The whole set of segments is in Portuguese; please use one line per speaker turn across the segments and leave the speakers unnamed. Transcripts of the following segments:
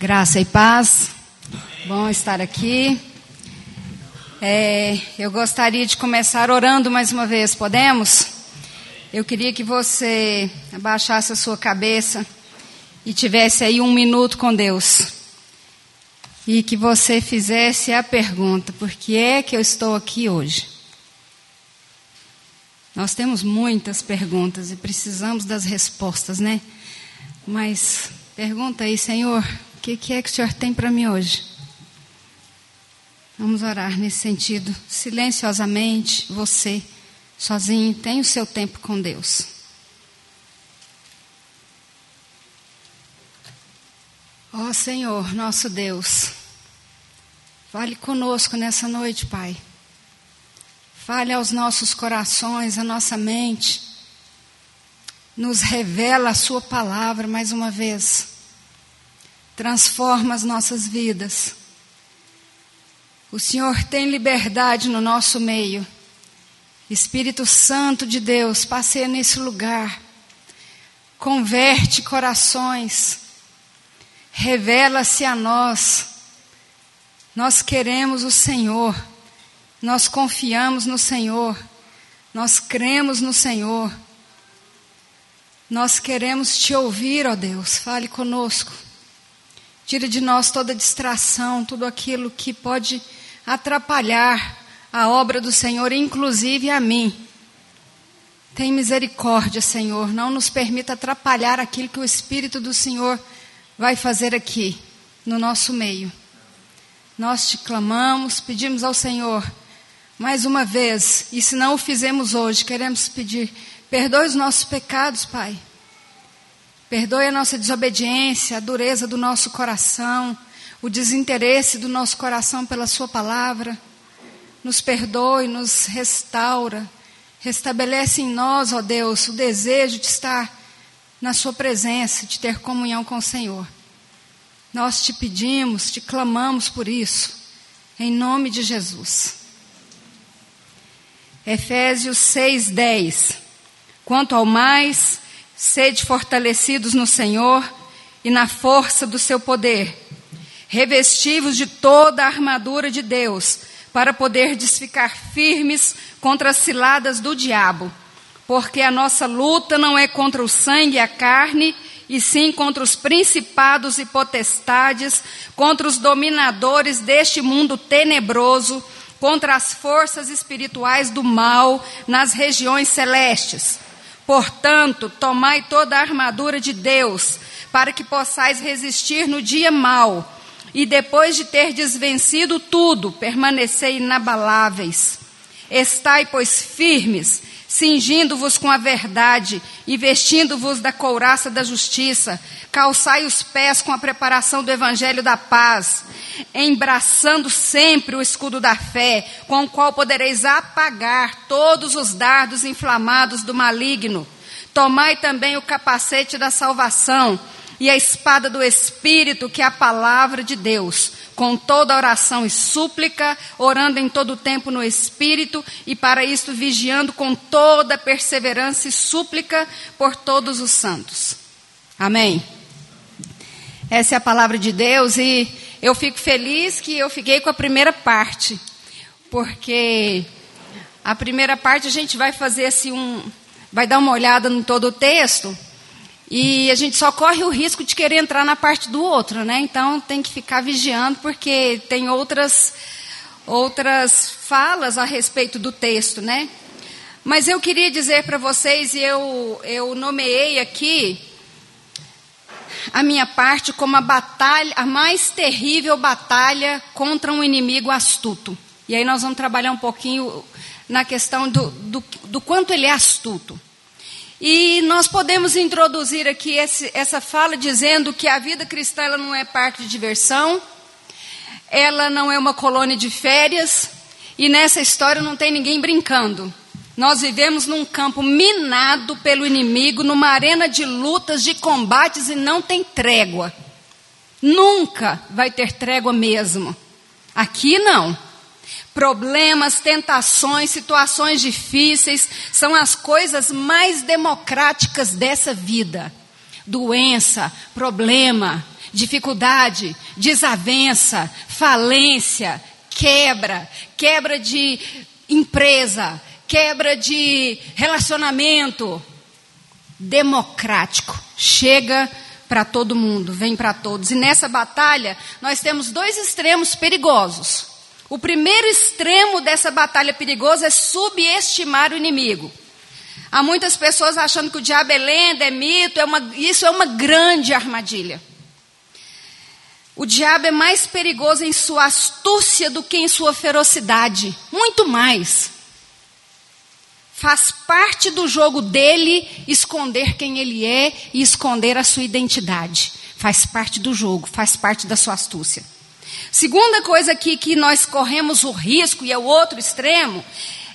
Graça e paz. Bom estar aqui. É, eu gostaria de começar orando mais uma vez, podemos? Eu queria que você abaixasse a sua cabeça e tivesse aí um minuto com Deus. E que você fizesse a pergunta: por que é que eu estou aqui hoje? Nós temos muitas perguntas e precisamos das respostas, né? Mas pergunta aí, Senhor, o que, que é que o Senhor tem para mim hoje? Vamos orar nesse sentido, silenciosamente, você, sozinho, tem o seu tempo com Deus. Ó oh, Senhor, nosso Deus, fale conosco nessa noite, Pai. Fale aos nossos corações, à nossa mente. Nos revela a Sua palavra mais uma vez transforma as nossas vidas. O Senhor tem liberdade no nosso meio. Espírito Santo de Deus, passeia nesse lugar. Converte corações. Revela-se a nós. Nós queremos o Senhor. Nós confiamos no Senhor. Nós cremos no Senhor. Nós queremos te ouvir, ó Deus. Fale conosco. Tira de nós toda distração, tudo aquilo que pode atrapalhar a obra do Senhor, inclusive a mim. Tem misericórdia, Senhor. Não nos permita atrapalhar aquilo que o Espírito do Senhor vai fazer aqui, no nosso meio. Nós te clamamos, pedimos ao Senhor, mais uma vez, e se não o fizemos hoje, queremos pedir, perdoe os nossos pecados, Pai. Perdoe a nossa desobediência, a dureza do nosso coração, o desinteresse do nosso coração pela Sua palavra. Nos perdoe, nos restaura. Restabelece em nós, ó Deus, o desejo de estar na Sua presença, de ter comunhão com o Senhor. Nós te pedimos, te clamamos por isso, em nome de Jesus. Efésios 6,10. Quanto ao mais Sede fortalecidos no Senhor e na força do seu poder. Revestivos de toda a armadura de Deus, para poderdes ficar firmes contra as ciladas do diabo. Porque a nossa luta não é contra o sangue e a carne, e sim contra os principados e potestades, contra os dominadores deste mundo tenebroso, contra as forças espirituais do mal nas regiões celestes. Portanto, tomai toda a armadura de Deus, para que possais resistir no dia mau, e depois de ter desvencido tudo, permanecei inabaláveis. Estai, pois, firmes, cingindo-vos com a verdade e vestindo-vos da couraça da justiça, calçai os pés com a preparação do evangelho da paz, embraçando sempre o escudo da fé, com o qual podereis apagar todos os dardos inflamados do maligno. Tomai também o capacete da salvação e a espada do Espírito, que é a palavra de Deus, com toda oração e súplica, orando em todo o tempo no Espírito, e para isto vigiando com toda perseverança e súplica por todos os santos. Amém. Essa é a palavra de Deus e eu fico feliz que eu fiquei com a primeira parte, porque a primeira parte a gente vai fazer assim um, vai dar uma olhada no todo o texto e a gente só corre o risco de querer entrar na parte do outro, né? Então tem que ficar vigiando porque tem outras outras falas a respeito do texto, né? Mas eu queria dizer para vocês e eu eu nomeei aqui a minha parte como a batalha, a mais terrível batalha contra um inimigo astuto. E aí nós vamos trabalhar um pouquinho na questão do, do, do quanto ele é astuto. E nós podemos introduzir aqui esse, essa fala dizendo que a vida cristã ela não é parque de diversão, ela não é uma colônia de férias, e nessa história não tem ninguém brincando. Nós vivemos num campo minado pelo inimigo, numa arena de lutas, de combates e não tem trégua. Nunca vai ter trégua mesmo. Aqui não. Problemas, tentações, situações difíceis são as coisas mais democráticas dessa vida. Doença, problema, dificuldade, desavença, falência, quebra, quebra de empresa, quebra de relacionamento democrático. Chega para todo mundo, vem para todos. E nessa batalha, nós temos dois extremos perigosos. O primeiro extremo dessa batalha perigosa é subestimar o inimigo. Há muitas pessoas achando que o diabo é lenda, é mito, é uma, isso é uma grande armadilha. O diabo é mais perigoso em sua astúcia do que em sua ferocidade. Muito mais. Faz parte do jogo dele esconder quem ele é e esconder a sua identidade. Faz parte do jogo, faz parte da sua astúcia. Segunda coisa aqui que nós corremos o risco, e é o outro extremo,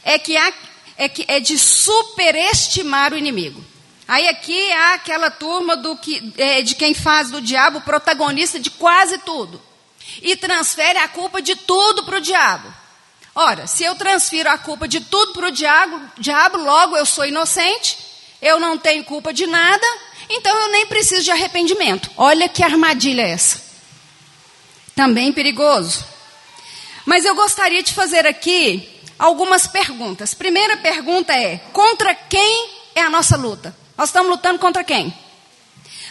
é que, há, é, que é de superestimar o inimigo. Aí aqui há aquela turma do que, é, de quem faz do diabo protagonista de quase tudo. E transfere a culpa de tudo para o diabo. Ora, se eu transfiro a culpa de tudo para o diabo, diabo, logo eu sou inocente, eu não tenho culpa de nada, então eu nem preciso de arrependimento. Olha que armadilha é essa. Também perigoso. Mas eu gostaria de fazer aqui algumas perguntas. Primeira pergunta é: contra quem é a nossa luta? Nós estamos lutando contra quem?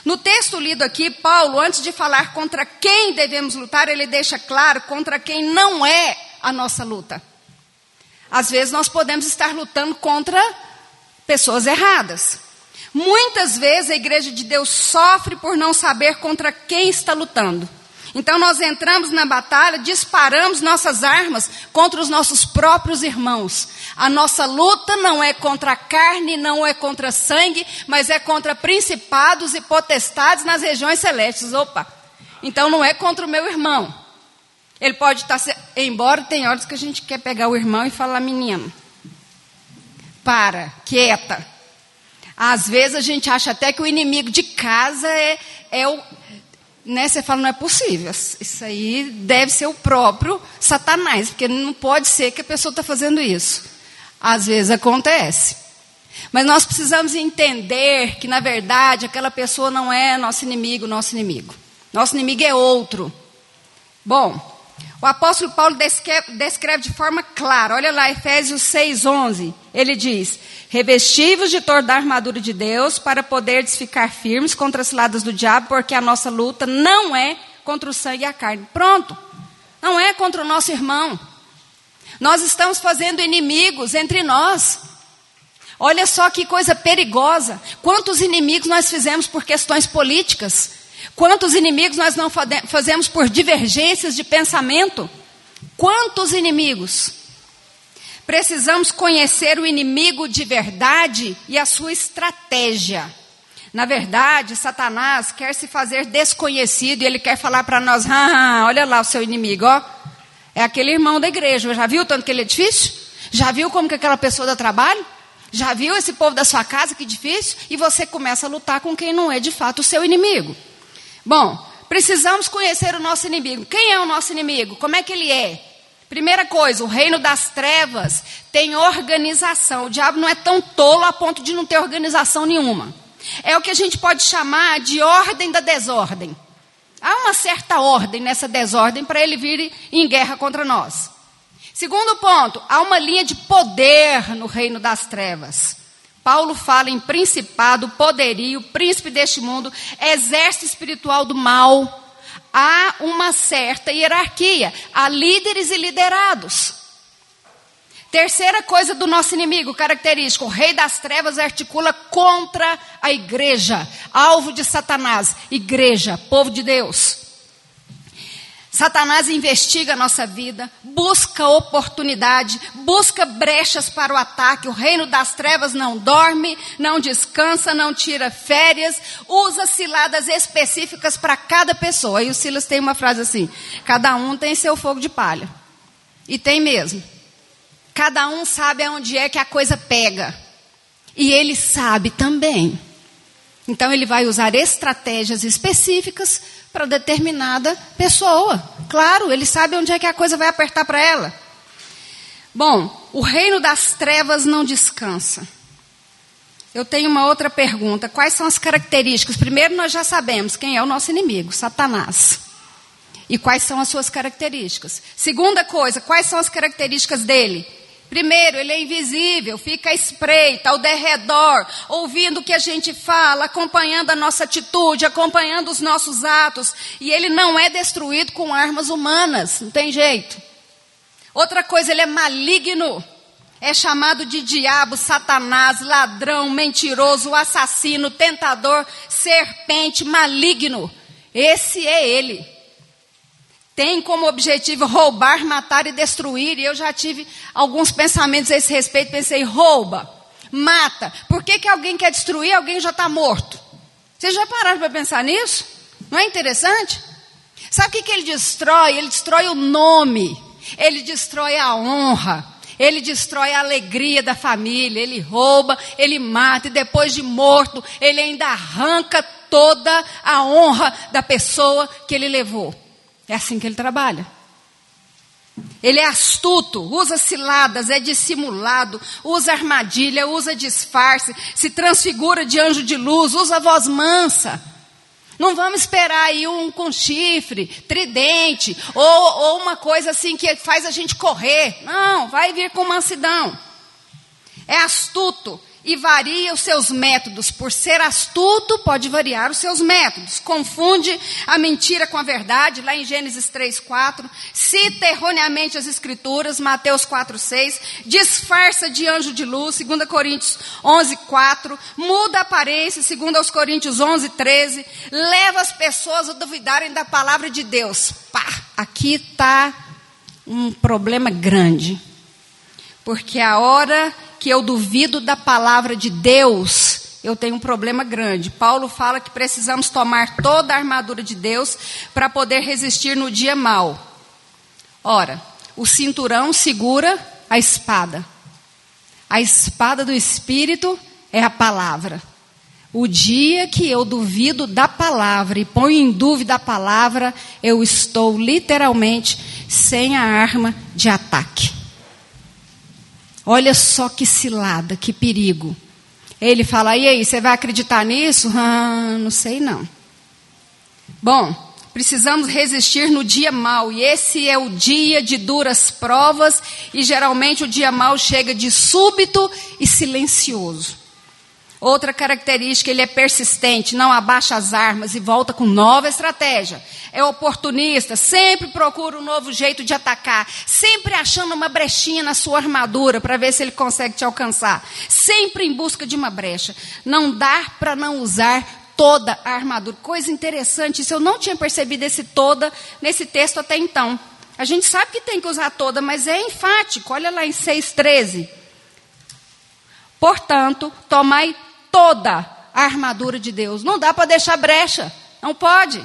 No texto lido aqui, Paulo, antes de falar contra quem devemos lutar, ele deixa claro contra quem não é a nossa luta. Às vezes nós podemos estar lutando contra pessoas erradas. Muitas vezes a igreja de Deus sofre por não saber contra quem está lutando. Então nós entramos na batalha, disparamos nossas armas contra os nossos próprios irmãos. A nossa luta não é contra a carne, não é contra sangue, mas é contra principados e potestades nas regiões celestes. Opa! Então não é contra o meu irmão. Ele pode estar. Se... Embora tem horas que a gente quer pegar o irmão e falar, menino, para, quieta. Às vezes a gente acha até que o inimigo de casa é, é o. Né, você fala, não é possível. Isso aí deve ser o próprio Satanás, porque não pode ser que a pessoa está fazendo isso. Às vezes acontece. Mas nós precisamos entender que, na verdade, aquela pessoa não é nosso inimigo, nosso inimigo. Nosso inimigo é outro. Bom, o apóstolo Paulo descreve, descreve, de forma clara, olha lá, Efésios 6,11. Ele diz: Revestivos de toda a armadura de Deus, para poderes ficar firmes contra as ciladas do diabo, porque a nossa luta não é contra o sangue e a carne. Pronto. Não é contra o nosso irmão. Nós estamos fazendo inimigos entre nós. Olha só que coisa perigosa. Quantos inimigos nós fizemos por questões políticas? Quantos inimigos nós não fazemos por divergências de pensamento? Quantos inimigos? Precisamos conhecer o inimigo de verdade e a sua estratégia. Na verdade, Satanás quer se fazer desconhecido e ele quer falar para nós: ah, olha lá o seu inimigo, ó. É aquele irmão da igreja. Já viu tanto que ele é difícil? Já viu como que aquela pessoa dá trabalho? Já viu esse povo da sua casa que difícil? E você começa a lutar com quem não é de fato o seu inimigo. Bom, precisamos conhecer o nosso inimigo. Quem é o nosso inimigo? Como é que ele é? Primeira coisa, o reino das trevas tem organização. O diabo não é tão tolo a ponto de não ter organização nenhuma. É o que a gente pode chamar de ordem da desordem. Há uma certa ordem nessa desordem para ele vir em guerra contra nós. Segundo ponto, há uma linha de poder no reino das trevas. Paulo fala em principado, poderio, príncipe deste mundo, exército espiritual do mal. Há uma certa hierarquia, há líderes e liderados. Terceira coisa do nosso inimigo, característico: o rei das trevas articula contra a igreja, alvo de Satanás, igreja, povo de Deus. Satanás investiga a nossa vida, busca oportunidade, busca brechas para o ataque. O reino das trevas não dorme, não descansa, não tira férias, usa ciladas específicas para cada pessoa. E o Silas tem uma frase assim: cada um tem seu fogo de palha. E tem mesmo. Cada um sabe aonde é que a coisa pega. E ele sabe também. Então ele vai usar estratégias específicas para determinada pessoa. Claro, ele sabe onde é que a coisa vai apertar para ela. Bom, o reino das trevas não descansa. eu tenho uma outra pergunta. Quais são as características? Primeiro, nós já sabemos quem é o nosso inimigo, Satanás. E quais são as suas características? Segunda coisa, quais são as características dele? Primeiro, ele é invisível, fica à espreita, ao derredor, ouvindo o que a gente fala, acompanhando a nossa atitude, acompanhando os nossos atos. E ele não é destruído com armas humanas, não tem jeito. Outra coisa, ele é maligno. É chamado de diabo, satanás, ladrão, mentiroso, assassino, tentador, serpente, maligno. Esse é ele tem como objetivo roubar, matar e destruir. E eu já tive alguns pensamentos a esse respeito. Pensei, rouba, mata. Por que, que alguém quer destruir? Alguém já está morto. Vocês já pararam para pensar nisso? Não é interessante? Sabe o que, que ele destrói? Ele destrói o nome, ele destrói a honra, ele destrói a alegria da família, ele rouba, ele mata, e depois de morto, ele ainda arranca toda a honra da pessoa que ele levou. É assim que ele trabalha. Ele é astuto, usa ciladas, é dissimulado, usa armadilha, usa disfarce, se transfigura de anjo de luz, usa voz mansa. Não vamos esperar aí um com chifre, tridente, ou, ou uma coisa assim que faz a gente correr. Não, vai vir com mansidão. É astuto, e varia os seus métodos. Por ser astuto, pode variar os seus métodos. Confunde a mentira com a verdade, lá em Gênesis 3, 4. Cita erroneamente as Escrituras, Mateus 4, 6. Disfarça de anjo de luz, 2 Coríntios 11, 4. Muda a aparência, 2 Coríntios 11, 13. Leva as pessoas a duvidarem da palavra de Deus. Pá, aqui está um problema grande. Porque a hora que eu duvido da palavra de Deus, eu tenho um problema grande. Paulo fala que precisamos tomar toda a armadura de Deus para poder resistir no dia mau. Ora, o cinturão segura a espada. A espada do Espírito é a palavra. O dia que eu duvido da palavra e ponho em dúvida a palavra, eu estou literalmente sem a arma de ataque. Olha só que cilada, que perigo. Ele fala: e aí, você vai acreditar nisso? Ah, não sei não. Bom, precisamos resistir no dia mau, e esse é o dia de duras provas, e geralmente o dia mau chega de súbito e silencioso. Outra característica, ele é persistente, não abaixa as armas e volta com nova estratégia. É oportunista, sempre procura um novo jeito de atacar, sempre achando uma brechinha na sua armadura para ver se ele consegue te alcançar. Sempre em busca de uma brecha. Não dá para não usar toda a armadura. Coisa interessante, isso eu não tinha percebido esse toda nesse texto até então. A gente sabe que tem que usar toda, mas é enfático. Olha lá em 6,13. Portanto, tomai toda a armadura de Deus. Não dá para deixar brecha. Não pode.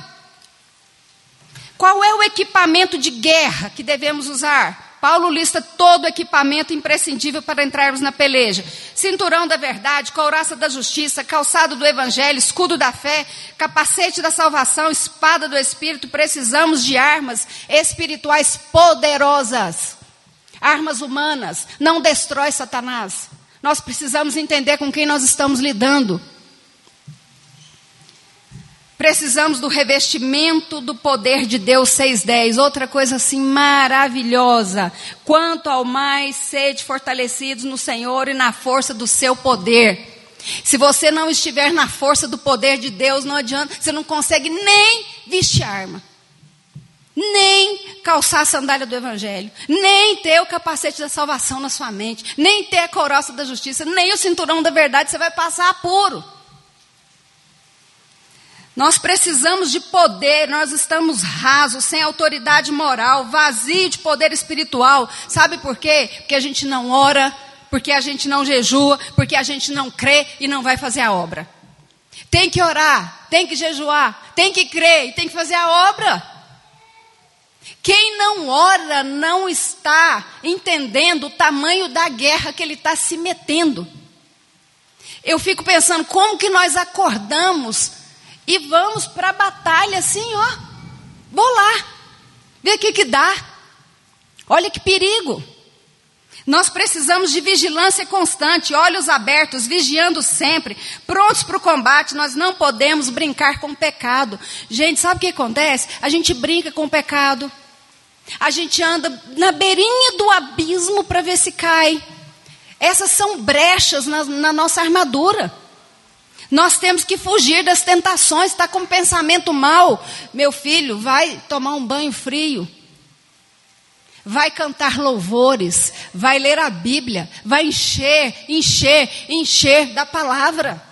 Qual é o equipamento de guerra que devemos usar? Paulo lista todo o equipamento imprescindível para entrarmos na peleja: cinturão da verdade, couraça da justiça, calçado do evangelho, escudo da fé, capacete da salvação, espada do espírito. Precisamos de armas espirituais poderosas. Armas humanas não destrói Satanás. Nós precisamos entender com quem nós estamos lidando. Precisamos do revestimento do poder de Deus 6:10. Outra coisa assim maravilhosa. Quanto ao mais sede fortalecidos no Senhor e na força do seu poder. Se você não estiver na força do poder de Deus, não adianta, você não consegue nem vestir arma nem calçar a sandália do Evangelho, nem ter o capacete da salvação na sua mente, nem ter a coroça da justiça, nem o cinturão da verdade, você vai passar apuro. Nós precisamos de poder, nós estamos rasos, sem autoridade moral, vazio de poder espiritual. Sabe por quê? Porque a gente não ora, porque a gente não jejua, porque a gente não crê e não vai fazer a obra. Tem que orar, tem que jejuar, tem que crer e tem que fazer a obra. Quem não ora não está entendendo o tamanho da guerra que ele está se metendo. Eu fico pensando como que nós acordamos e vamos para a batalha assim, ó. Vou lá, ver o que, que dá. Olha que perigo. Nós precisamos de vigilância constante, olhos abertos, vigiando sempre, prontos para o combate. Nós não podemos brincar com o pecado. Gente, sabe o que acontece? A gente brinca com o pecado. A gente anda na beirinha do abismo para ver se cai. Essas são brechas na, na nossa armadura. Nós temos que fugir das tentações, está com pensamento mal. Meu filho, vai tomar um banho frio vai cantar louvores, vai ler a Bíblia, vai encher, encher, encher da palavra.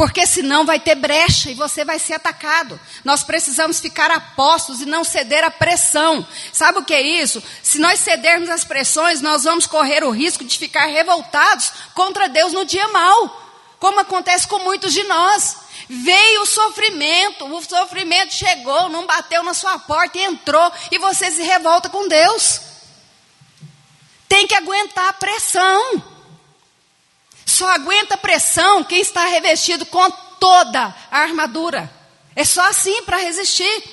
Porque senão vai ter brecha e você vai ser atacado. Nós precisamos ficar apostos e não ceder à pressão. Sabe o que é isso? Se nós cedermos às pressões, nós vamos correr o risco de ficar revoltados contra Deus no dia mal, como acontece com muitos de nós. Veio o sofrimento, o sofrimento chegou, não bateu na sua porta e entrou, e você se revolta com Deus. Tem que aguentar a pressão. Só aguenta pressão quem está revestido com toda a armadura. É só assim para resistir.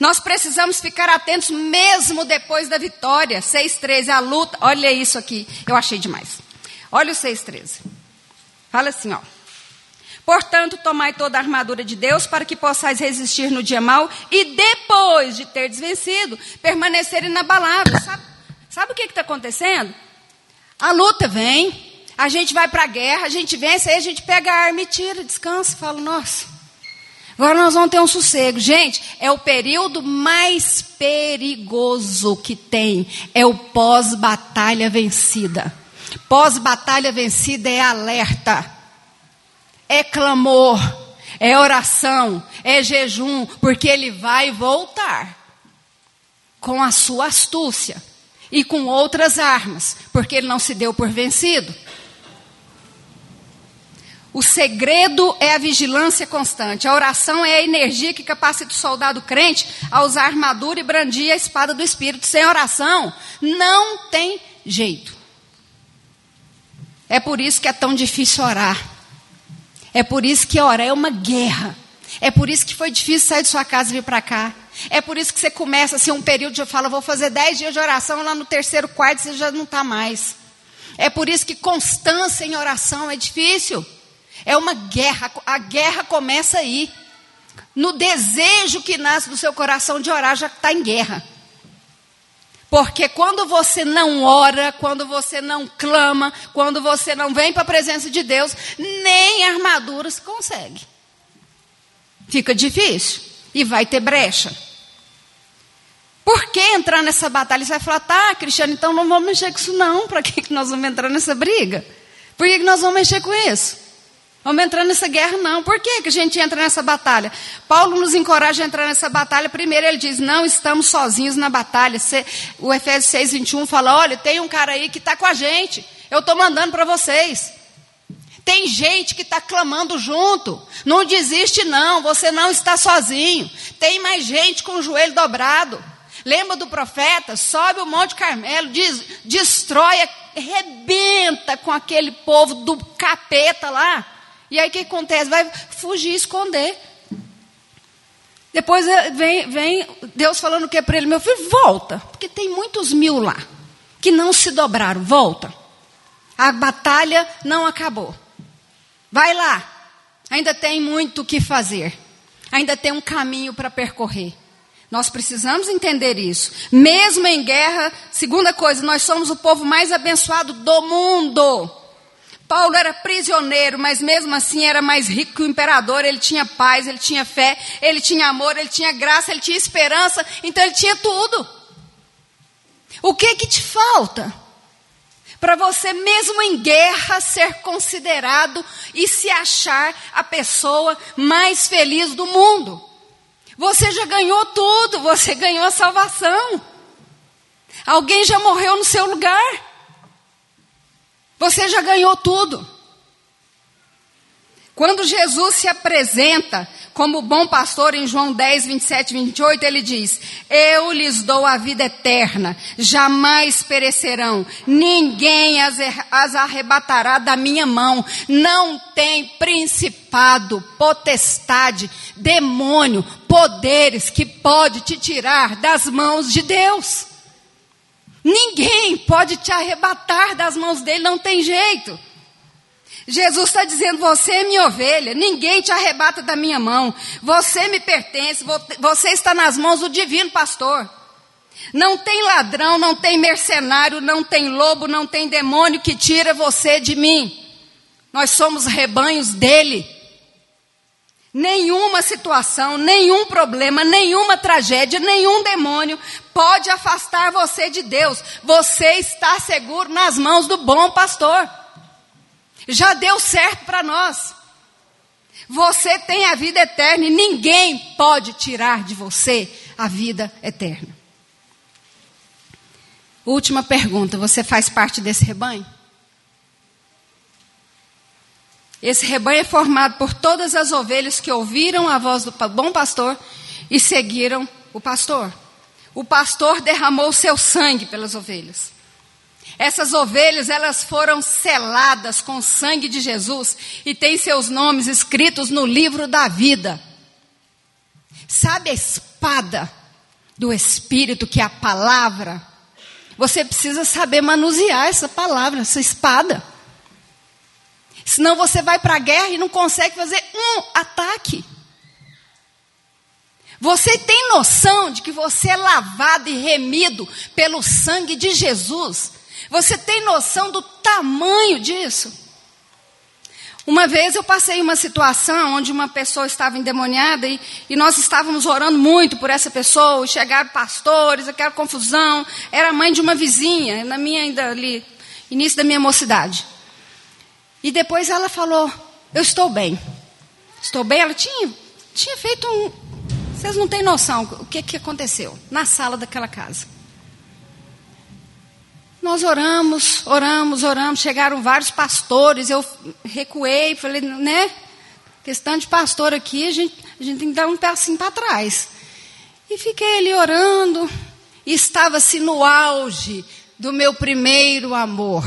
Nós precisamos ficar atentos mesmo depois da vitória. 6,13, a luta. Olha isso aqui, eu achei demais. Olha o 6,13. Fala assim, ó. Portanto, tomai toda a armadura de Deus para que possais resistir no dia mau e depois de ter desvencido, permanecer inabaláveis. Sabe, sabe o que está acontecendo? A luta vem, a gente vai para a guerra, a gente vence, aí a gente pega a arma e tira, descansa, fala, nossa, agora nós vamos ter um sossego. Gente, é o período mais perigoso que tem, é o pós-batalha vencida. Pós-batalha vencida é alerta é clamor, é oração, é jejum, porque ele vai voltar com a sua astúcia e com outras armas, porque ele não se deu por vencido. O segredo é a vigilância constante. A oração é a energia que capacita o soldado crente a usar a armadura e brandir a espada do Espírito. Sem oração, não tem jeito. É por isso que é tão difícil orar. É por isso que orar é uma guerra. É por isso que foi difícil sair de sua casa e vir para cá. É por isso que você começa assim um período de fala, vou fazer dez dias de oração, lá no terceiro quarto você já não está mais. É por isso que constância em oração é difícil. É uma guerra. A guerra começa aí. No desejo que nasce do seu coração de orar, já está em guerra. Porque quando você não ora, quando você não clama, quando você não vem para a presença de Deus, nem a armadura se consegue. Fica difícil e vai ter brecha. Por que entrar nessa batalha? Você vai falar, tá, Cristiano, então não vamos mexer com isso não. Para que nós vamos entrar nessa briga? Por que nós vamos mexer com isso? Vamos entrar nessa guerra, não. Por que, que a gente entra nessa batalha? Paulo nos encoraja a entrar nessa batalha. Primeiro, ele diz: não estamos sozinhos na batalha. O Efésios 6, 21 fala: olha, tem um cara aí que está com a gente. Eu estou mandando para vocês. Tem gente que está clamando junto. Não desiste, não. Você não está sozinho. Tem mais gente com o joelho dobrado. Lembra do profeta? Sobe o Monte Carmelo, diz, destrói, arrebenta com aquele povo do capeta lá. E aí o que acontece? Vai fugir, esconder. Depois eh, vem, vem Deus falando o que para ele? Meu filho, volta. Porque tem muitos mil lá que não se dobraram. Volta. A batalha não acabou. Vai lá. Ainda tem muito o que fazer. Ainda tem um caminho para percorrer. Nós precisamos entender isso. Mesmo em guerra, segunda coisa, nós somos o povo mais abençoado do mundo. Paulo era prisioneiro, mas mesmo assim era mais rico que o imperador. Ele tinha paz, ele tinha fé, ele tinha amor, ele tinha graça, ele tinha esperança. Então ele tinha tudo. O que que te falta? Para você, mesmo em guerra, ser considerado e se achar a pessoa mais feliz do mundo. Você já ganhou tudo, você ganhou a salvação. Alguém já morreu no seu lugar. Você já ganhou tudo. Quando Jesus se apresenta como bom pastor em João 10, 27 e 28, ele diz: Eu lhes dou a vida eterna, jamais perecerão, ninguém as, as arrebatará da minha mão. Não tem principado, potestade, demônio, poderes que pode te tirar das mãos de Deus. Ninguém pode te arrebatar das mãos dele, não tem jeito. Jesus está dizendo: Você é minha ovelha, ninguém te arrebata da minha mão. Você me pertence, você está nas mãos do divino pastor. Não tem ladrão, não tem mercenário, não tem lobo, não tem demônio que tira você de mim. Nós somos rebanhos dele. Nenhuma situação, nenhum problema, nenhuma tragédia, nenhum demônio pode afastar você de Deus. Você está seguro nas mãos do bom pastor. Já deu certo para nós. Você tem a vida eterna e ninguém pode tirar de você a vida eterna. Última pergunta: você faz parte desse rebanho? Esse rebanho é formado por todas as ovelhas que ouviram a voz do bom pastor e seguiram o pastor. O pastor derramou seu sangue pelas ovelhas. Essas ovelhas, elas foram seladas com o sangue de Jesus e têm seus nomes escritos no livro da vida. Sabe a espada do Espírito, que é a palavra? Você precisa saber manusear essa palavra, essa espada. Senão você vai para a guerra e não consegue fazer um ataque. Você tem noção de que você é lavado e remido pelo sangue de Jesus? Você tem noção do tamanho disso? Uma vez eu passei uma situação onde uma pessoa estava endemoniada e, e nós estávamos orando muito por essa pessoa, chegaram pastores, aquela confusão. Era mãe de uma vizinha, na minha ainda ali, início da minha mocidade. E depois ela falou: Eu estou bem. Estou bem? Ela tinha, tinha feito um. Vocês não têm noção o que, que aconteceu na sala daquela casa. Nós oramos, oramos, oramos. Chegaram vários pastores. Eu recuei, falei, né? Questão de pastor aqui, a gente, a gente tem que dar um passinho para trás. E fiquei ali orando. E estava-se no auge do meu primeiro amor.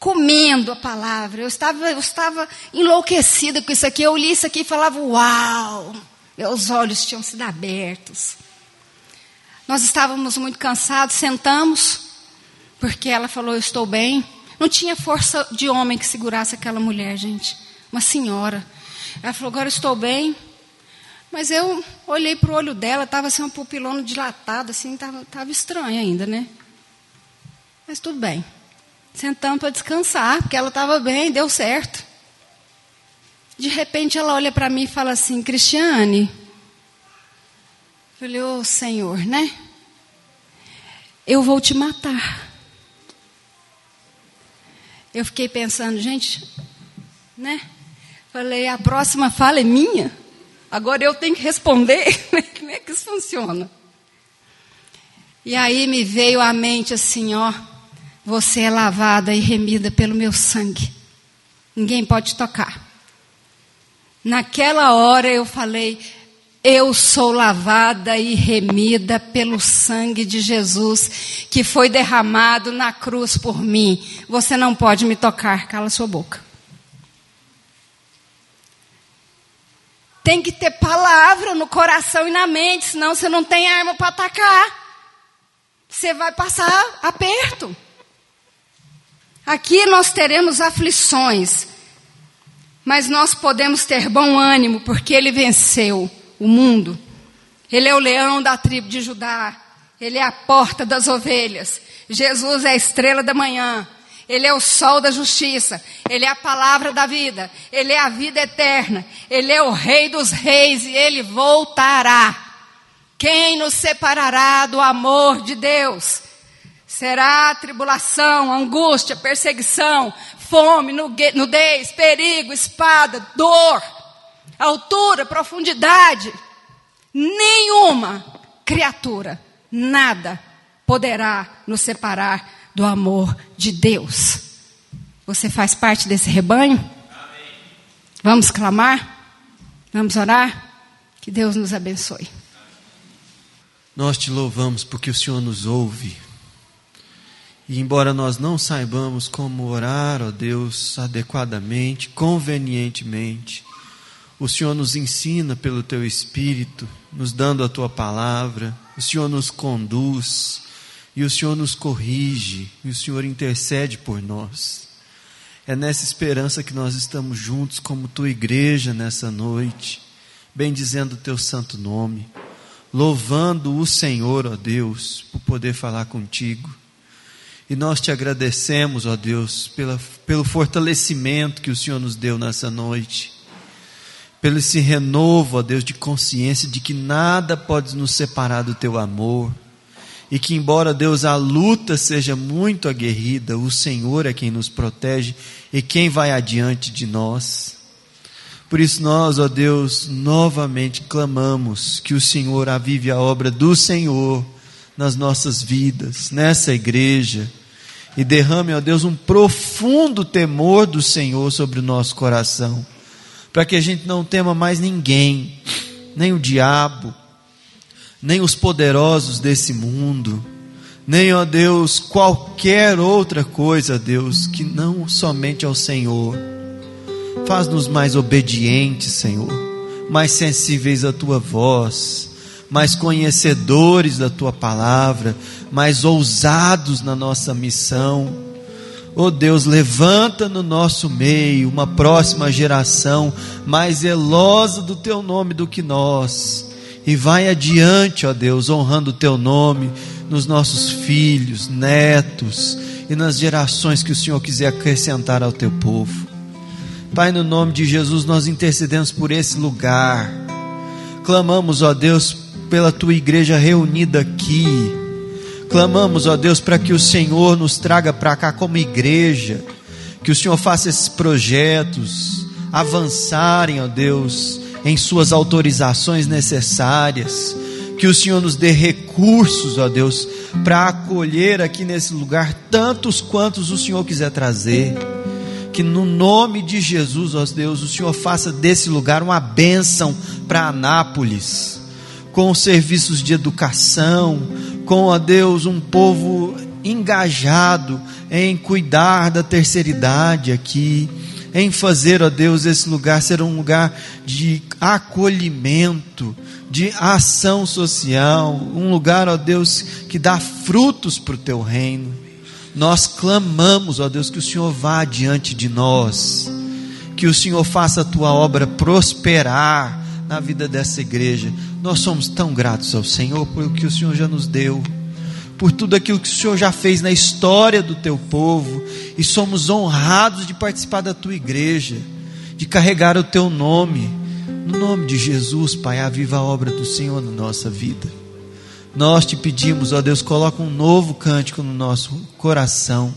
Comendo a palavra. Eu estava, eu estava enlouquecida com isso aqui. Eu li isso aqui e falava, uau! Meus olhos tinham sido abertos. Nós estávamos muito cansados, sentamos porque ela falou: Eu estou bem. Não tinha força de homem que segurasse aquela mulher, gente. Uma senhora. Ela falou: Agora estou bem. Mas eu olhei para o olho dela, estava assim, uma pupilona dilatada, assim, estava estranha ainda, né? Mas tudo bem. Sentamos para descansar, porque ela estava bem, deu certo. De repente ela olha para mim e fala assim: Cristiane. Falei: Ô oh, Senhor, né? Eu vou te matar. Eu fiquei pensando, gente, né? Falei, a próxima fala é minha. Agora eu tenho que responder. Como é que isso funciona? E aí me veio à mente assim, ó, você é lavada e remida pelo meu sangue. Ninguém pode tocar. Naquela hora eu falei, eu sou lavada e remida pelo sangue de Jesus que foi derramado na cruz por mim. Você não pode me tocar, cala sua boca. Tem que ter palavra no coração e na mente, senão você não tem arma para atacar. Você vai passar aperto. Aqui nós teremos aflições, mas nós podemos ter bom ânimo, porque Ele venceu o mundo. Ele é o leão da tribo de Judá. Ele é a porta das ovelhas. Jesus é a estrela da manhã. Ele é o sol da justiça. Ele é a palavra da vida. Ele é a vida eterna. Ele é o rei dos reis e ele voltará. Quem nos separará do amor de Deus? Será tribulação, angústia, perseguição, fome, nudez, perigo, espada, dor altura, profundidade, nenhuma criatura, nada poderá nos separar do amor de Deus. Você faz parte desse rebanho? Amém. Vamos clamar? Vamos orar? Que Deus nos abençoe.
Nós te louvamos porque o Senhor nos ouve. E embora nós não saibamos como orar, ó Deus, adequadamente, convenientemente, o Senhor nos ensina pelo teu Espírito, nos dando a tua palavra, o Senhor nos conduz, e o Senhor nos corrige, e o Senhor intercede por nós. É nessa esperança que nós estamos juntos como tua igreja nessa noite, bendizendo o teu santo nome, louvando o Senhor, ó Deus, por poder falar contigo. E nós te agradecemos, ó Deus, pela, pelo fortalecimento que o Senhor nos deu nessa noite pelo esse renovo, ó Deus, de consciência de que nada pode nos separar do teu amor. E que, embora Deus a luta seja muito aguerrida, o Senhor é quem nos protege e quem vai adiante de nós. Por isso, nós, ó Deus, novamente clamamos que o Senhor avive a obra do Senhor nas nossas vidas, nessa igreja, e derrame, ó Deus, um profundo temor do Senhor sobre o nosso coração para que a gente não tema mais ninguém, nem o diabo, nem os poderosos desse mundo, nem, ó Deus, qualquer outra coisa, Deus, que não somente ao Senhor. Faz-nos mais obedientes, Senhor, mais sensíveis à tua voz, mais conhecedores da tua palavra, mais ousados na nossa missão Oh Deus, levanta no nosso meio uma próxima geração mais zelosa do teu nome do que nós. E vai adiante, ó Deus, honrando o teu nome nos nossos filhos, netos e nas gerações que o Senhor quiser acrescentar ao teu povo. Pai, no nome de Jesus, nós intercedemos por esse lugar. Clamamos, ó Deus, pela tua igreja reunida aqui. Clamamos, ó Deus, para que o Senhor nos traga para cá como igreja, que o Senhor faça esses projetos avançarem, ó Deus, em suas autorizações necessárias, que o Senhor nos dê recursos, ó Deus, para acolher aqui nesse lugar tantos quantos o Senhor quiser trazer. Que no nome de Jesus, ó Deus, o Senhor faça desse lugar uma bênção para Anápolis com serviços de educação, com, ó Deus, um povo engajado em cuidar da terceira idade aqui, em fazer, ó Deus, esse lugar ser um lugar de acolhimento, de ação social, um lugar, ó Deus, que dá frutos para o teu reino. Nós clamamos, ó Deus, que o Senhor vá diante de nós, que o Senhor faça a tua obra prosperar na vida dessa igreja. Nós somos tão gratos ao Senhor por o que o Senhor já nos deu, por tudo aquilo que o Senhor já fez na história do teu povo, e somos honrados de participar da tua igreja, de carregar o teu nome. No nome de Jesus, Pai, aviva a obra do Senhor na nossa vida. Nós te pedimos, ó Deus, coloca um novo cântico no nosso coração.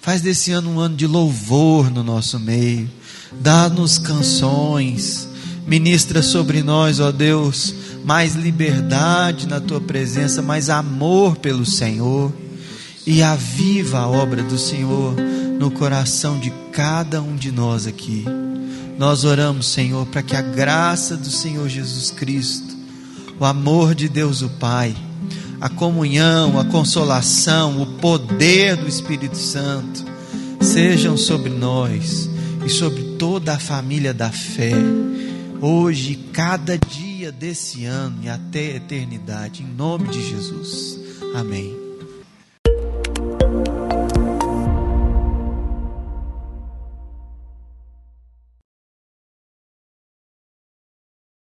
Faz desse ano um ano de louvor no nosso meio. Dá-nos canções. Ministra sobre nós, ó Deus, mais liberdade na tua presença, mais amor pelo Senhor e aviva a obra do Senhor no coração de cada um de nós aqui. Nós oramos, Senhor, para que a graça do Senhor Jesus Cristo, o amor de Deus o Pai, a comunhão, a consolação, o poder do Espírito Santo sejam sobre nós e sobre toda a família da fé, hoje, cada dia desse ano e até a eternidade, em nome de Jesus. Amém.